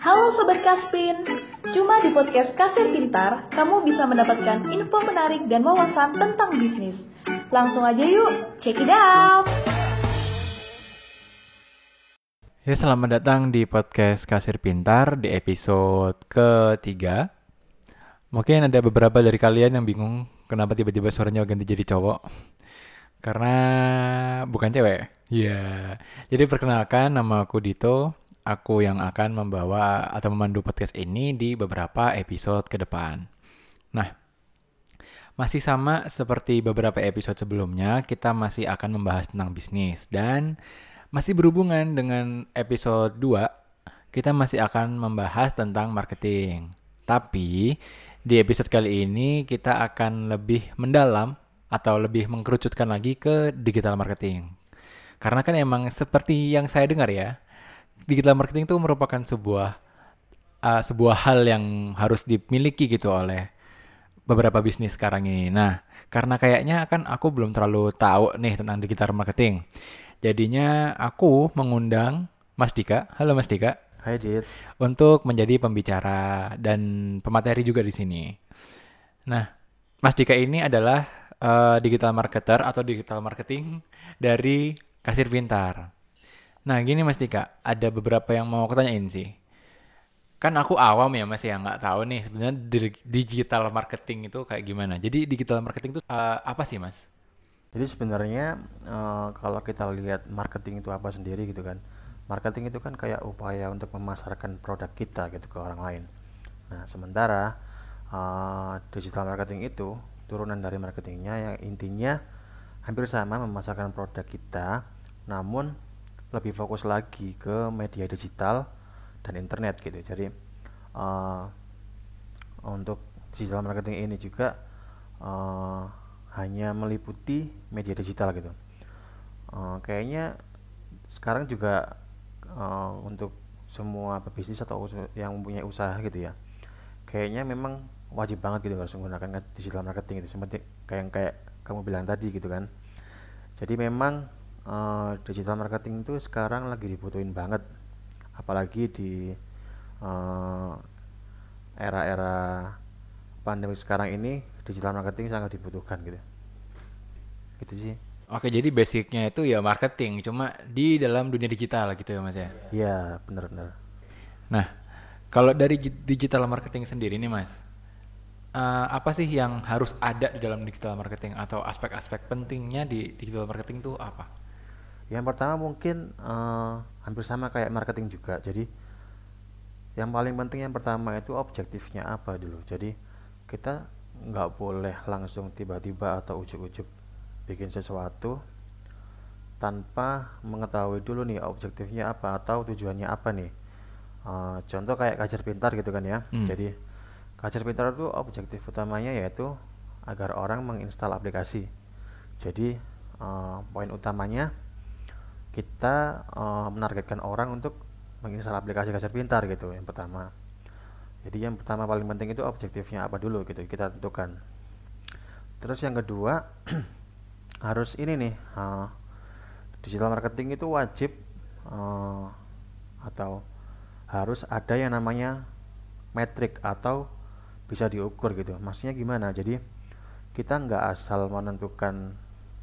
Halo Sobat Kaspin, cuma di podcast Kasir Pintar, kamu bisa mendapatkan info menarik dan wawasan tentang bisnis. Langsung aja yuk, check it out! Ya, selamat datang di podcast Kasir Pintar di episode ketiga. Mungkin ada beberapa dari kalian yang bingung kenapa tiba-tiba suaranya ganti jadi cowok. Karena bukan cewek. Ya, jadi perkenalkan nama aku Dito aku yang akan membawa atau memandu podcast ini di beberapa episode ke depan. Nah, masih sama seperti beberapa episode sebelumnya, kita masih akan membahas tentang bisnis dan masih berhubungan dengan episode 2, kita masih akan membahas tentang marketing. Tapi di episode kali ini kita akan lebih mendalam atau lebih mengkerucutkan lagi ke digital marketing. Karena kan emang seperti yang saya dengar ya, digital marketing itu merupakan sebuah uh, sebuah hal yang harus dimiliki gitu oleh beberapa bisnis sekarang ini. Nah, karena kayaknya kan aku belum terlalu tahu nih tentang digital marketing. Jadinya aku mengundang Mas Dika. Halo Mas Dika. Hai Dit. Untuk menjadi pembicara dan pemateri juga di sini. Nah, Mas Dika ini adalah uh, digital marketer atau digital marketing dari Kasir Pintar. Nah gini Mas Dika, ada beberapa yang mau aku tanyain sih. Kan aku awam ya Mas yang nggak tahu nih sebenarnya digital marketing itu kayak gimana. Jadi digital marketing itu uh, apa sih Mas? Jadi sebenarnya uh, kalau kita lihat marketing itu apa sendiri gitu kan. Marketing itu kan kayak upaya untuk memasarkan produk kita gitu ke orang lain. Nah sementara uh, digital marketing itu turunan dari marketingnya yang intinya hampir sama memasarkan produk kita, namun lebih fokus lagi ke media digital dan internet gitu. Jadi uh, untuk digital marketing ini juga uh, hanya meliputi media digital gitu. Uh, kayaknya sekarang juga uh, untuk semua pebisnis atau yang mempunyai usaha gitu ya kayaknya memang wajib banget gitu harus menggunakan digital marketing itu seperti kayak yang kayak kamu bilang tadi gitu kan. Jadi memang uh, digital marketing itu sekarang lagi dibutuhin banget apalagi di uh, era-era pandemi sekarang ini digital marketing sangat dibutuhkan gitu gitu sih Oke, jadi basicnya itu ya marketing, cuma di dalam dunia digital gitu ya mas ya? Iya, benar-benar. Nah, kalau dari digital marketing sendiri nih mas, uh, apa sih yang harus ada di dalam digital marketing atau aspek-aspek pentingnya di digital marketing itu apa? Yang pertama mungkin uh, hampir sama kayak marketing juga. Jadi yang paling penting yang pertama itu objektifnya apa dulu. Jadi kita nggak boleh langsung tiba-tiba atau ujuk-ujuk bikin sesuatu tanpa mengetahui dulu nih objektifnya apa atau tujuannya apa nih. Uh, contoh kayak kajar pintar gitu kan ya. Hmm. Jadi kajar pintar itu objektif utamanya yaitu agar orang menginstal aplikasi. Jadi uh, poin utamanya kita uh, menargetkan orang untuk menginstal aplikasi kasir pintar gitu yang pertama. Jadi yang pertama paling penting itu objektifnya apa dulu gitu kita tentukan. Terus yang kedua harus ini nih uh, digital marketing itu wajib uh, atau harus ada yang namanya metrik atau bisa diukur gitu. Maksudnya gimana? Jadi kita nggak asal menentukan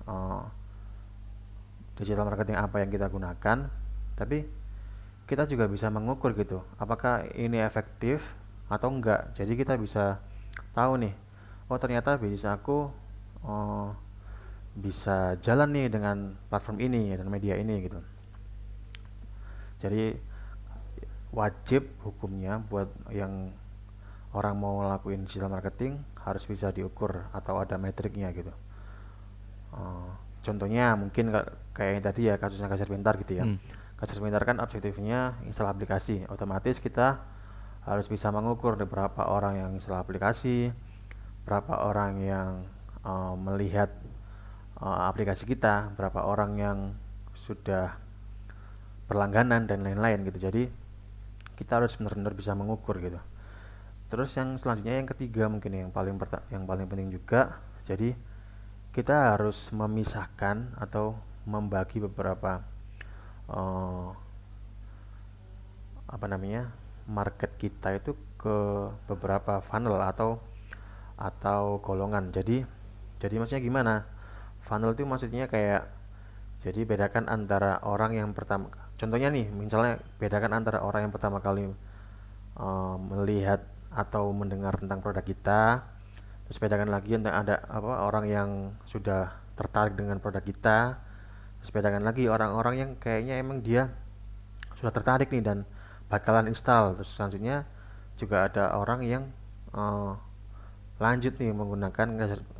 uh, digital marketing apa yang kita gunakan tapi kita juga bisa mengukur gitu apakah ini efektif atau enggak. Jadi kita bisa tahu nih oh ternyata bisnis aku oh, bisa jalan nih dengan platform ini dan media ini gitu. Jadi wajib hukumnya buat yang orang mau ngelakuin digital marketing harus bisa diukur atau ada metriknya gitu. Uh, contohnya mungkin kayak yang tadi ya kasusnya kasir pintar gitu ya. Hmm. kasir pintar kan objektifnya install aplikasi. Otomatis kita harus bisa mengukur berapa orang yang install aplikasi berapa orang yang uh, melihat uh, aplikasi kita berapa orang yang sudah berlangganan dan lain-lain gitu. Jadi kita harus benar-benar bisa mengukur gitu. Terus yang selanjutnya yang ketiga mungkin yang paling yang paling penting juga. Jadi kita harus memisahkan atau membagi beberapa uh, apa namanya market kita itu ke beberapa funnel atau atau golongan. Jadi jadi maksudnya gimana? Funnel itu maksudnya kayak jadi bedakan antara orang yang pertama contohnya nih misalnya bedakan antara orang yang pertama kali uh, melihat atau mendengar tentang produk kita terus bedakan lagi tentang ada apa orang yang sudah tertarik dengan produk kita. Terus bedakan lagi orang-orang yang kayaknya emang dia sudah tertarik nih dan bakalan install. Terus selanjutnya juga ada orang yang uh, lanjut nih menggunakan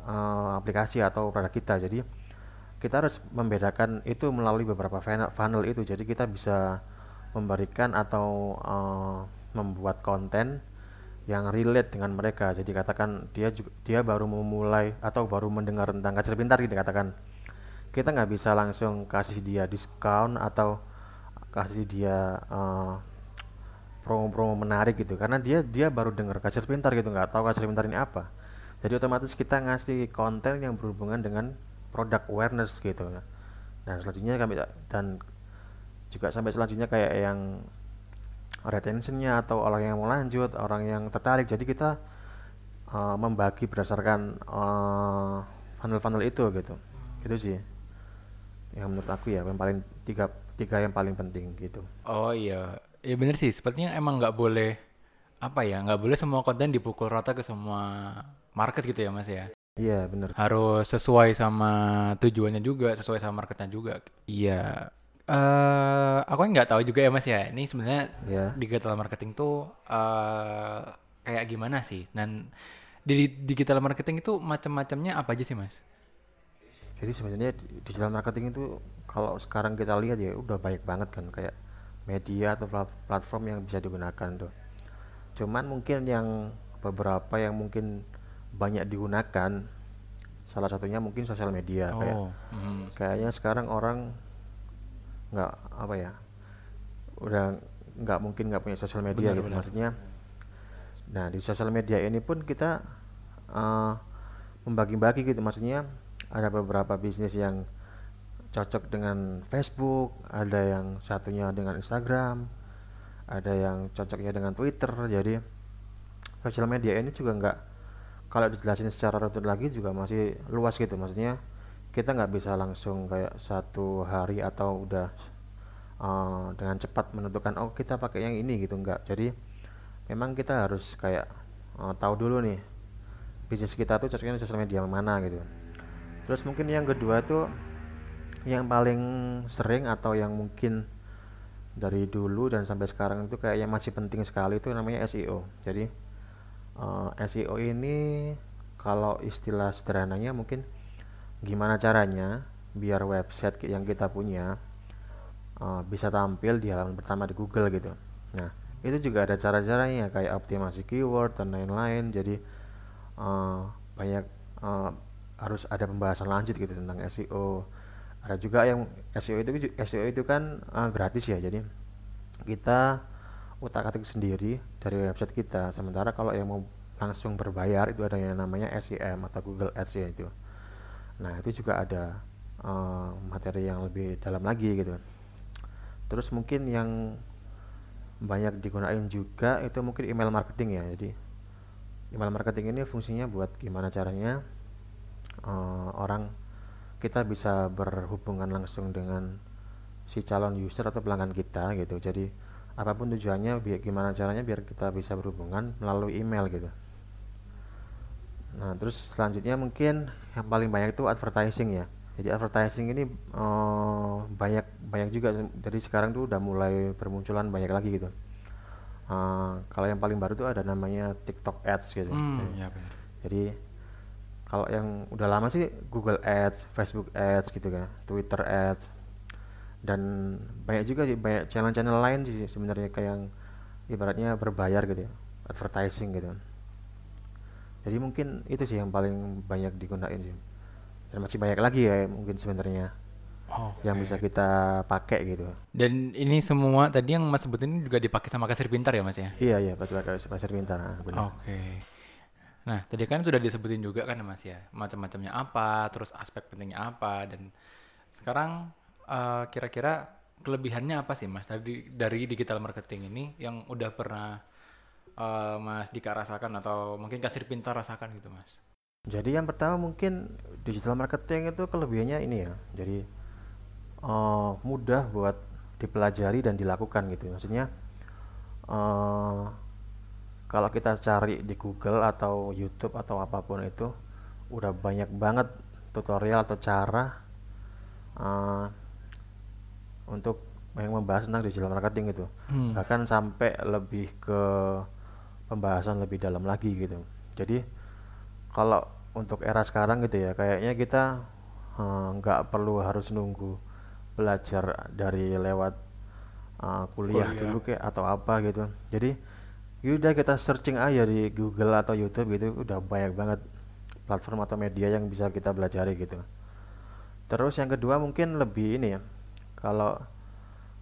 uh, aplikasi atau produk kita. Jadi kita harus membedakan itu melalui beberapa funnel itu. Jadi kita bisa memberikan atau uh, membuat konten yang relate dengan mereka. Jadi katakan dia juga, dia baru memulai atau baru mendengar tentang kacer pintar gitu katakan. Kita nggak bisa langsung kasih dia diskon atau kasih dia uh, promo-promo menarik gitu. Karena dia dia baru dengar kacer pintar gitu nggak tahu kacer pintar ini apa. Jadi otomatis kita ngasih konten yang berhubungan dengan produk awareness gitu. Nah selanjutnya kami dan juga sampai selanjutnya kayak yang retentionnya atau orang yang mau lanjut orang yang tertarik. Jadi kita uh, membagi berdasarkan uh, funnel-funnel itu gitu. Itu sih yang menurut aku ya yang paling tiga tiga yang paling penting gitu. Oh iya. Ya bener sih sepertinya emang nggak boleh apa ya nggak boleh semua konten dipukul rata ke semua market gitu ya mas ya? Iya bener. Harus sesuai sama tujuannya juga sesuai sama marketnya juga. Iya uh, aku kan nggak tahu juga ya mas ya ini sebenarnya yeah. digital marketing tuh uh, kayak gimana sih dan di digital marketing itu macam-macamnya apa aja sih mas jadi sebenarnya digital marketing itu kalau sekarang kita lihat ya udah banyak banget kan kayak media atau platform yang bisa digunakan tuh. Cuman mungkin yang beberapa yang mungkin banyak digunakan salah satunya mungkin sosial media oh, kayak mm. kayaknya sekarang orang nggak apa ya udah nggak mungkin nggak punya sosial media benar, gitu benar. maksudnya nah di sosial media ini pun kita uh, membagi-bagi gitu maksudnya ada beberapa bisnis yang cocok dengan Facebook, ada yang satunya dengan Instagram, ada yang cocoknya dengan Twitter. Jadi sosial media ini juga nggak kalau dijelasin secara rutin lagi juga masih luas gitu. Maksudnya kita nggak bisa langsung kayak satu hari atau udah uh, dengan cepat menentukan oh kita pakai yang ini gitu nggak. Jadi memang kita harus kayak uh, tahu dulu nih bisnis kita tuh cocoknya sosial media mana gitu. Terus mungkin yang kedua tuh yang paling sering atau yang mungkin dari dulu dan sampai sekarang itu kayaknya masih penting sekali itu namanya SEO. Jadi uh, eh, SEO ini kalau istilah sederhananya mungkin gimana caranya biar website yang kita punya uh, bisa tampil di halaman pertama di Google gitu. Nah itu juga ada cara-caranya kayak optimasi keyword dan lain-lain. Jadi uh, banyak uh, harus ada pembahasan lanjut gitu tentang SEO ada juga yang SEO itu SEO itu kan uh, gratis ya jadi kita utak atik sendiri dari website kita sementara kalau yang mau langsung berbayar itu ada yang namanya SEM atau Google Ads ya itu nah itu juga ada uh, materi yang lebih dalam lagi gitu. Terus mungkin yang banyak digunakan juga itu mungkin email marketing ya. Jadi email marketing ini fungsinya buat gimana caranya uh, orang kita bisa berhubungan langsung dengan si calon user atau pelanggan kita gitu. Jadi apa pun tujuannya biar gimana caranya biar kita bisa berhubungan melalui email gitu nah terus selanjutnya mungkin yang paling banyak itu advertising ya. Jadi advertising ini uh, banyak banyak juga jadi sekarang tuh udah mulai bermunculan banyak lagi gitu. Uh, kalau yang paling baru tuh ada namanya TikTok Ads gitu. Hmm, ya jadi kalau yang udah lama sih Google Ads, Facebook Ads gitu kan, Twitter Ads. Dan banyak juga sih banyak channel-channel lain sih sebenarnya kayak yang ibaratnya berbayar gitu ya, advertising gitu. Jadi mungkin itu sih yang paling banyak digunakan sih. Dan masih banyak lagi ya mungkin sebenarnya. Oh, okay. yang bisa kita pakai gitu. Dan ini semua tadi yang Mas sebutin juga dipakai sama kasir pintar ya Mas ya? Iya iya betul kasir pintar. Nah, Oke. Okay. Nah, tadi kan sudah disebutin juga kan Mas ya, macam-macamnya apa, terus aspek pentingnya apa dan sekarang eh, kira-kira kelebihannya apa sih mas dari dari digital marketing ini yang udah pernah uh, mas Dika rasakan atau mungkin kasir pintar rasakan gitu mas? Jadi yang pertama mungkin digital marketing itu kelebihannya ini ya. Jadi uh, mudah buat dipelajari dan dilakukan gitu. Maksudnya uh, kalau kita cari di Google atau YouTube atau apa pun itu udah banyak banget tutorial atau cara uh, untuk yang membahas tentang digital marketing gitu hmm. bahkan sampai lebih ke pembahasan lebih dalam lagi gitu. Jadi kalau untuk era sekarang gitu ya kayaknya kita nggak uh, perlu harus nunggu belajar dari lewat uh, kuliah, kuliah. dulu kayak atau apa gitu. Jadi yaudah kita searching aja di Google atau YouTube gitu udah banyak banget platform atau media yang bisa kita pelajari gitu. Terus yang kedua mungkin lebih ini ya kalau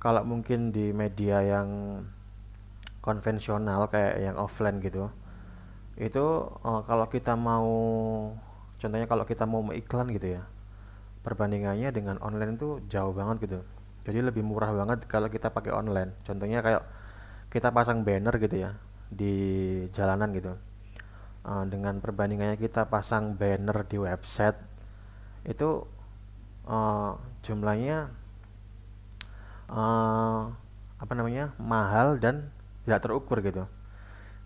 kalau mungkin di media yang konvensional kayak yang offline gitu. Itu uh, kalau kita mau contohnya kalau kita mau iklan gitu ya perbandingannya dengan online itu jauh banget gitu. Jadi lebih murah banget kalau kita pakai online. Contohnya kayak kita pasang banner gitu ya di jalanan gitu. Uh, dengan perbandingannya kita pasang banner di website itu uh, jumlahnya uh, apa namanya mahal dan tidak terukur gitu.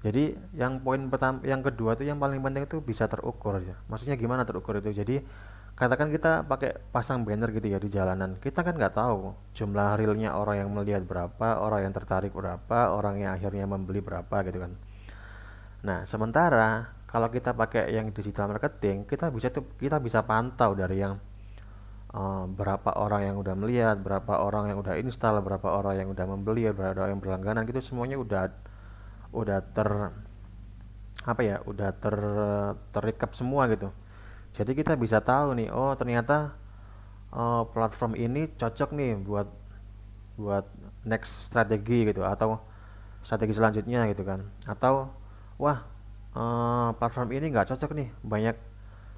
Jadi yang poin pertama yang kedua itu yang paling penting itu bisa terukur ya maksudnya gimana terukur itu? Jadi katakan kita pakai pasang banner gitu ya di jalanan. Kita kan nggak tahu jumlah realnya orang yang melihat berapa orang yang tertarik berapa orang yang akhirnya membeli berapa gitu kan. Nah sementara kalau kita pakai yang digital marketing kita bisa tuh kita bisa pantau dari yang uh, berapa orang yang udah melihat, berapa orang yang udah install, berapa orang yang udah membeli, berapa orang yang berlangganan gitu semuanya udah udah ter apa ya, udah ter terrekap semua gitu. Jadi kita bisa tahu nih, oh ternyata uh, platform ini cocok nih buat buat next strategi gitu atau strategi selanjutnya gitu kan. Atau wah uh, platform ini nggak cocok nih, banyak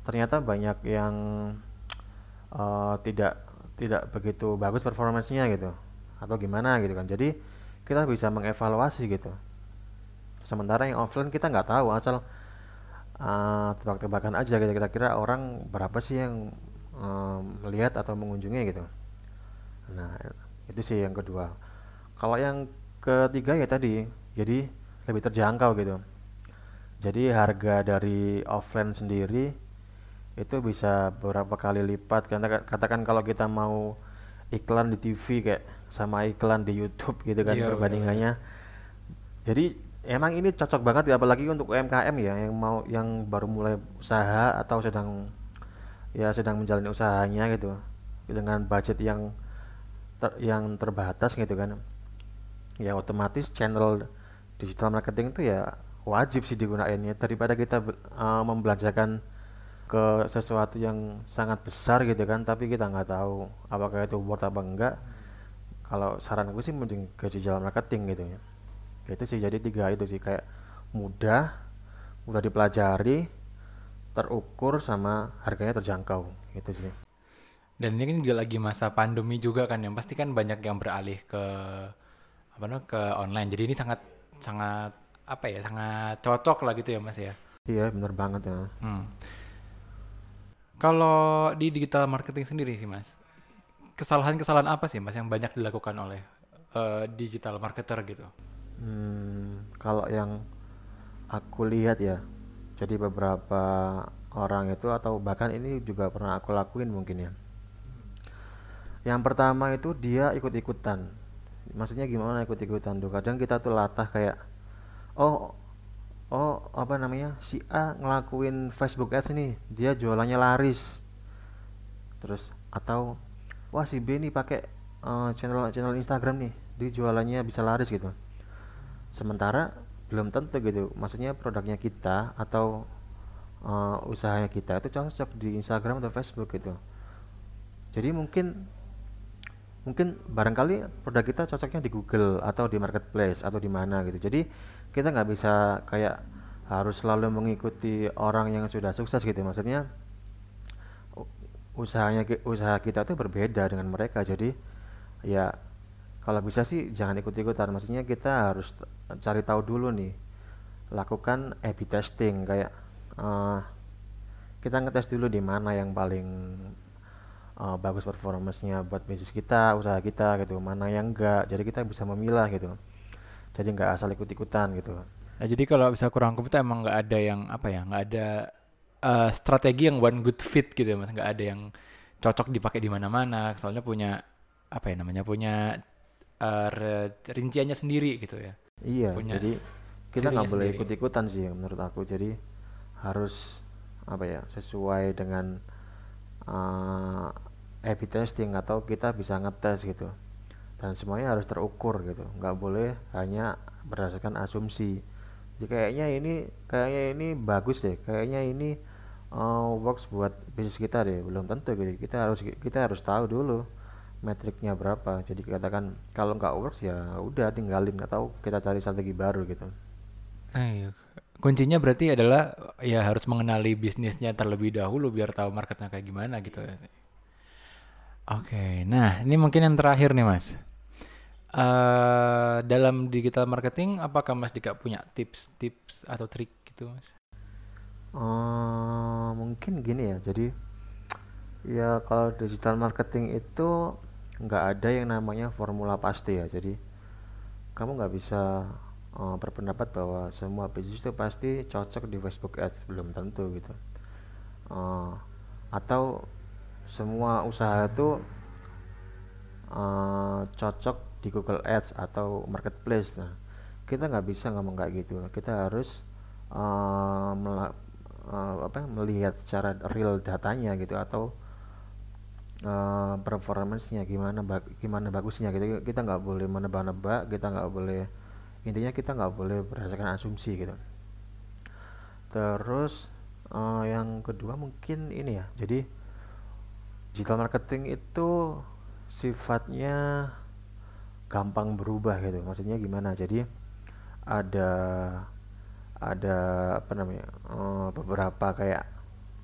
ternyata banyak yang uh, tidak tidak begitu bagus performancenya gitu. Atau gimana gitu kan. Jadi kita bisa mengevaluasi gitu. Sementara yang offline kita nggak tahu asal uh, tebak-tebakan aja gitu. Kira-kira orang berapa sih yang um, melihat atau mengunjungi gitu. Nah itu sih yang kedua. Kalau yang ketiga ya tadi jadi lebih terjangkau gitu. Jadi harga dari offline sendiri itu bisa beberapa kali lipat karena katakan kalau kita mau iklan di TV kayak sama iklan di YouTube gitu kan iya, perbandingannya. Jadi emang ini cocok banget ya apalagi untuk UMKM ya yang mau yang baru mulai usaha atau sedang ya sedang menjalani usahanya gitu dengan budget yang ter, yang terbatas gitu kan. Ya otomatis channel digital marketing itu ya wajib sih digunakannya daripada kita uh, membelanjakan ke sesuatu yang sangat besar gitu kan tapi kita nggak tahu apakah itu worth apa enggak. Kalau saran aku sih mending ke digital marketing gitu ya. Itu sih jadi tiga itu sih kayak mudah mudah dipelajari terukur sama harganya terjangkau. Gitu sih. Dan ini kan juga lagi masa pandemi juga kan yang pasti kan banyak yang beralih ke apa namanya ke online. Jadi ini sangat sangat apa ya sangat cocok lah gitu ya mas ya? Iya bener banget ya. Hmm kalau di digital marketing sendiri sih mas, kesalahan-kesalahan apa sih mas yang banyak dilakukan oleh uh, digital marketer gitu? Hmm, kalau yang aku lihat ya, jadi beberapa orang itu atau bahkan ini juga pernah aku lakuin mungkin ya. Yang pertama itu dia ikut-ikutan. Maksudnya gimana ikut-ikutan tuh? Kadang kita tuh latah kayak, oh oh apa namanya? Si A ngelakuin Facebook Ads nih dia jualannya laris. Terus atau wah si B nih pakai uh, channel channel Instagram nih dia jualannya bisa laris gitu. Sementara belum tentu gitu. Maksudnya produknya kita atau uh, usahanya kita itu cocok di Instagram atau Facebook gitu. Jadi mungkin mungkin barangkali produk kita cocoknya di Google atau di marketplace atau di mana gitu. Jadi kita nggak bisa kayak harus selalu mengikuti orang yang sudah sukses gitu. Maksudnya usahanya usaha kita tuh berbeda dengan mereka. Jadi ya kalau bisa sih jangan ikut-ikutan. Maksudnya kita harus cari tahu dulu nih lakukan A/B testing. Kayak eh, kita ngetes dulu di mana yang paling eh, bagus performance-nya buat bisnis kita usaha kita gitu mana yang enggak. Jadi kita bisa memilah gitu jadi nggak asal ikut-ikutan gitu Nah, jadi kalau bisa kurang rangkum itu emang nggak ada yang apa ya, nggak ada eh, strategi yang one good fit gitu ya, mas. Nggak ada yang cocok dipakai di mana-mana. Soalnya punya apa ya namanya, punya eh, re- rinciannya sendiri gitu ya. Iya, punya jadi kita nggak boleh ikut-ikutan sih menurut aku. Jadi harus apa ya sesuai dengan uh, A/B testing atau kita bisa ngetes gitu. Dan semuanya harus terukur gitu. Nggak boleh hanya berdasarkan asumsi. Jadi kayaknya ini kayaknya ini bagus deh. Kayaknya ini uh, works buat bisnis kita deh. Belum tentu gitu. Kita harus kita harus tahu dulu metriknya berapa. Jadi katakan kalau nggak works ya udah tinggalin atau kita cari strategi baru gitu. Nah, iya. Kuncinya berarti adalah ya harus mengenali bisnisnya terlebih dahulu biar tahu marketnya kayak gimana gitu ya. Oke, nah ini mungkin yang terakhir nih mas. Eh dalam digital marketing, apakah Mas Dika punya tips-tips atau trik gitu mas? Eh, mungkin gini ya. Jadi ya kalau digital marketing itu nggak ada yang namanya formula pasti ya. Jadi kamu nggak bisa eh, berpendapat bahwa semua bisnis itu pasti cocok di Facebook Ads belum tentu gitu. Eh, atau semua usaha itu eh, cocok di Google Ads atau Marketplace. Nah, kita nggak bisa ngomong kayak gitu. Kita harus eh, mela- eh, apa melihat secara real datanya gitu atau eh, performance-nya gimana bag- gimana bagusnya gitu. Kita nggak boleh menebak-nebak, kita nggak boleh intinya kita nggak boleh berdasarkan asumsi gitu. Terus eh, yang kedua mungkin ini ya. Jadi digital marketing itu sifatnya gampang berubah gitu. Maksudnya gimana? Jadi ada ada apa namanya eh, beberapa kayak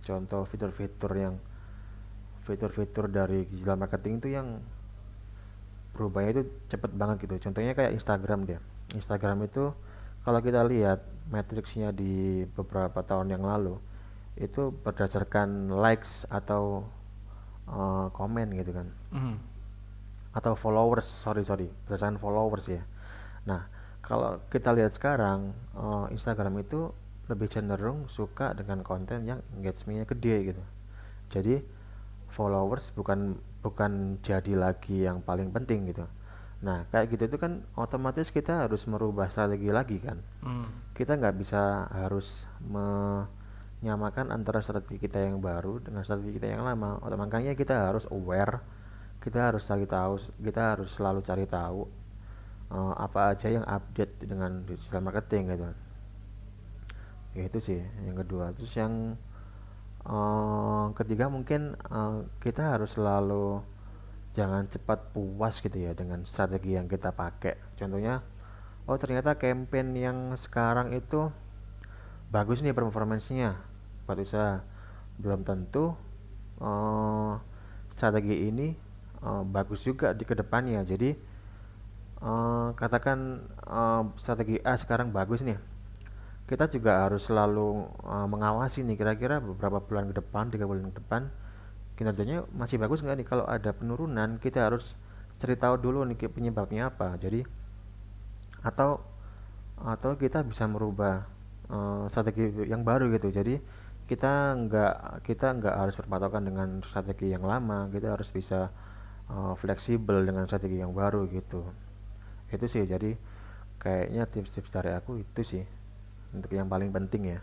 contoh fitur-fitur yang fitur-fitur dari digital marketing itu yang berubahnya itu cepet banget gitu. Contohnya kayak Instagram dia Instagram itu kalau kita lihat matriksnya di beberapa tahun yang lalu itu berdasarkan likes atau eh, komen gitu kan. Mhm. Atau followers sorry sorry berdasarkan followers ya nah kalau kita lihat sekarang eh, Instagram itu lebih cenderung suka dengan konten yang engagementnya gede gitu jadi followers bukan bukan jadi lagi yang paling penting gitu nah kayak gitu itu kan otomatis kita harus merubah strategi lagi kan Hmm. kita nggak bisa harus menyamakan antara strategi kita yang baru dengan strategi kita yang lama. Makanya kita harus aware, kita harus cari tahu, kita harus selalu cari tahu eh, apa aja yang update dengan digital marketing gitu. Ya itu sih yang kedua. Terus yang eh, ketiga mungkin eh, kita harus selalu jangan cepat puas gitu ya dengan strategi yang kita pakai. Contohnya, oh ternyata campaign yang sekarang itu bagus nih performance-nya buat usaha. Belum tentu eh, strategi ini eh, bagus juga di ke depannya. Jadi eh, katakan eh, strategi A sekarang bagus nih. Kita juga harus selalu eh, mengawasi nih kira-kira beberapa bulan ke depan, tiga bulan ke depan kinerjanya masih bagus nggak nih kalau ada penurunan kita harus cari tahu dulu nih penyebabnya apa jadi atau atau kita bisa merubah eh, strategi yang baru gitu jadi kita nggak kita nggak harus berpatokan dengan strategi yang lama kita harus bisa eh, fleksibel dengan strategi yang baru gitu itu sih jadi kayaknya tips-tips dari aku itu sih untuk yang paling penting ya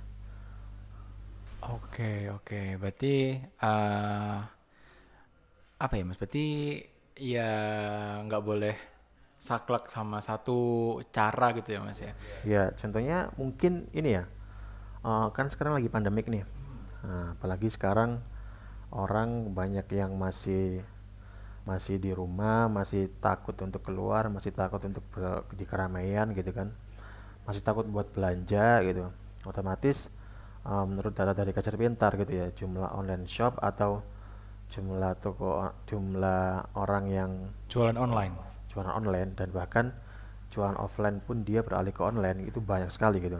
Oke, oke. Berarti eh apa ya, Mas? Berarti ya nggak boleh saklek sama satu cara gitu ya, Mas ya. Ya, contohnya mungkin ini ya, eh, kan sekarang lagi pandemik nih. Nah, apalagi sekarang orang banyak yang masih masih di rumah, masih takut untuk keluar, masih takut untuk ber- di keramaian gitu kan, masih takut buat belanja gitu. Otomatis eh, menurut data dari Kacer Pintar gitu ya, jumlah online shop atau jumlah toko, jumlah orang yang Jualan online. jualan online dan bahkan jualan offline pun dia beralih ke online itu banyak sekali gitu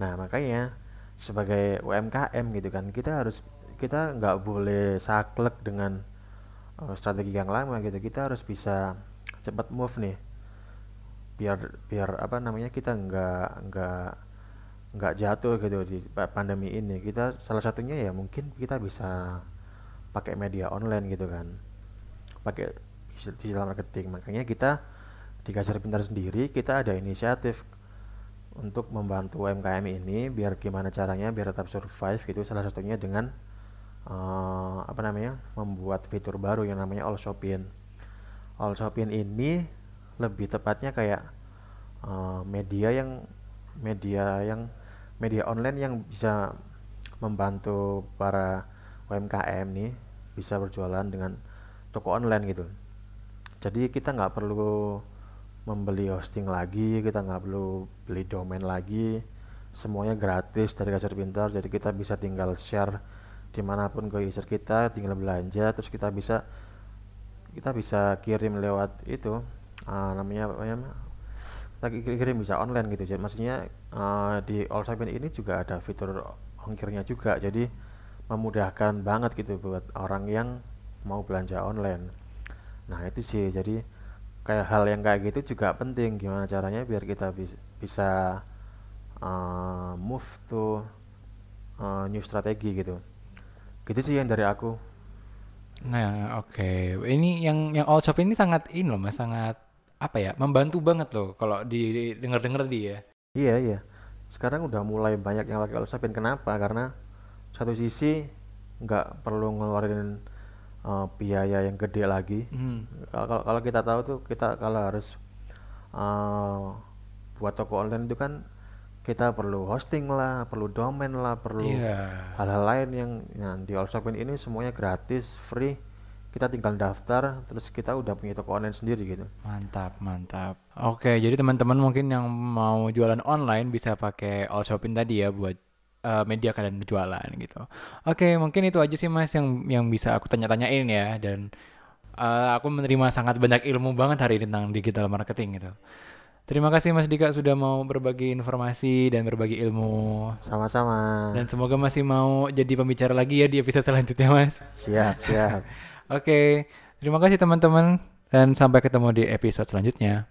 nah makanya sebagai UMKM gitu kan kita harus kita nggak boleh saklek dengan uh, strategi yang lama gitu. Kita harus bisa cepat move nih. Biar biar apa namanya kita nggak nggak nggak jatuh gitu di pandemi ini. Kita salah satunya ya mungkin kita bisa pakai media online gitu kan. Pakai digital marketing. Makanya kita di Kasar Pintar sendiri kita ada inisiatif untuk membantu UMKM ini biar gimana caranya biar tetap survive gitu. Salah satunya dengan uh, apa namanya membuat fitur baru yang namanya All Shopping. All Shopping ini lebih tepatnya kayak uh, media yang media yang media online yang bisa membantu para UMKM nih bisa berjualan dengan toko online gitu. Jadi kita nggak perlu membeli hosting lagi kita nggak perlu beli domain lagi. Semuanya gratis dari Kasar Pintar jadi kita bisa tinggal share di mana pun ke user kita tinggal belanja terus kita bisa kita bisa kirim lewat itu uh, namanya apa namanya kita kirim bisa online gitu jadi maksudnya uh, di All Shopping ini juga ada fitur ongkirnya juga. Jadi memudahkan banget gitu buat orang yang mau belanja online. Nah itu sih. Jadi kayak hal yang kayak gitu juga penting. Gimana caranya biar kita bis bisa uh, move to uh, new strategi gitu gitu sih yang dari aku. Nah oke. Okay. ini yang yang all shop ini sangat ini loh mas sangat apa ya membantu banget loh kalau di denger denger dia iya iya. Sekarang udah mulai banyak yang pakai Allsapin kenapa? Karena satu sisi nggak perlu ngeluarin uh, biaya yang gede lagi. Hmm. kalau kalau kita tahu tuh kita kalau harus uh, buat toko online itu kan kita perlu hosting lah, perlu domain lah, perlu iya. hal-hal yeah. lain yang, yang di Allshopin ini semuanya gratis, free. Kita tinggal daftar terus kita udah punya toko online sendiri gitu. Mantap mantap. Oke jadi teman-teman mungkin yang mau jualan online bisa pakai all shopping tadi ya buat uh, media kalian berjualan gitu. Oke mungkin itu aja sih mas yang yang bisa aku tanya-tanyain ya. Dan uh, aku menerima sangat banyak ilmu banget hari ini tentang digital marketing gitu Terima kasih Mas Dika sudah mau berbagi informasi dan berbagi ilmu. Sama-sama. Dan semoga masih mau jadi pembicara lagi ya di episode selanjutnya Mas. Siap, siap. Oke, terima kasih teman-teman dan sampai ketemu di episode selanjutnya.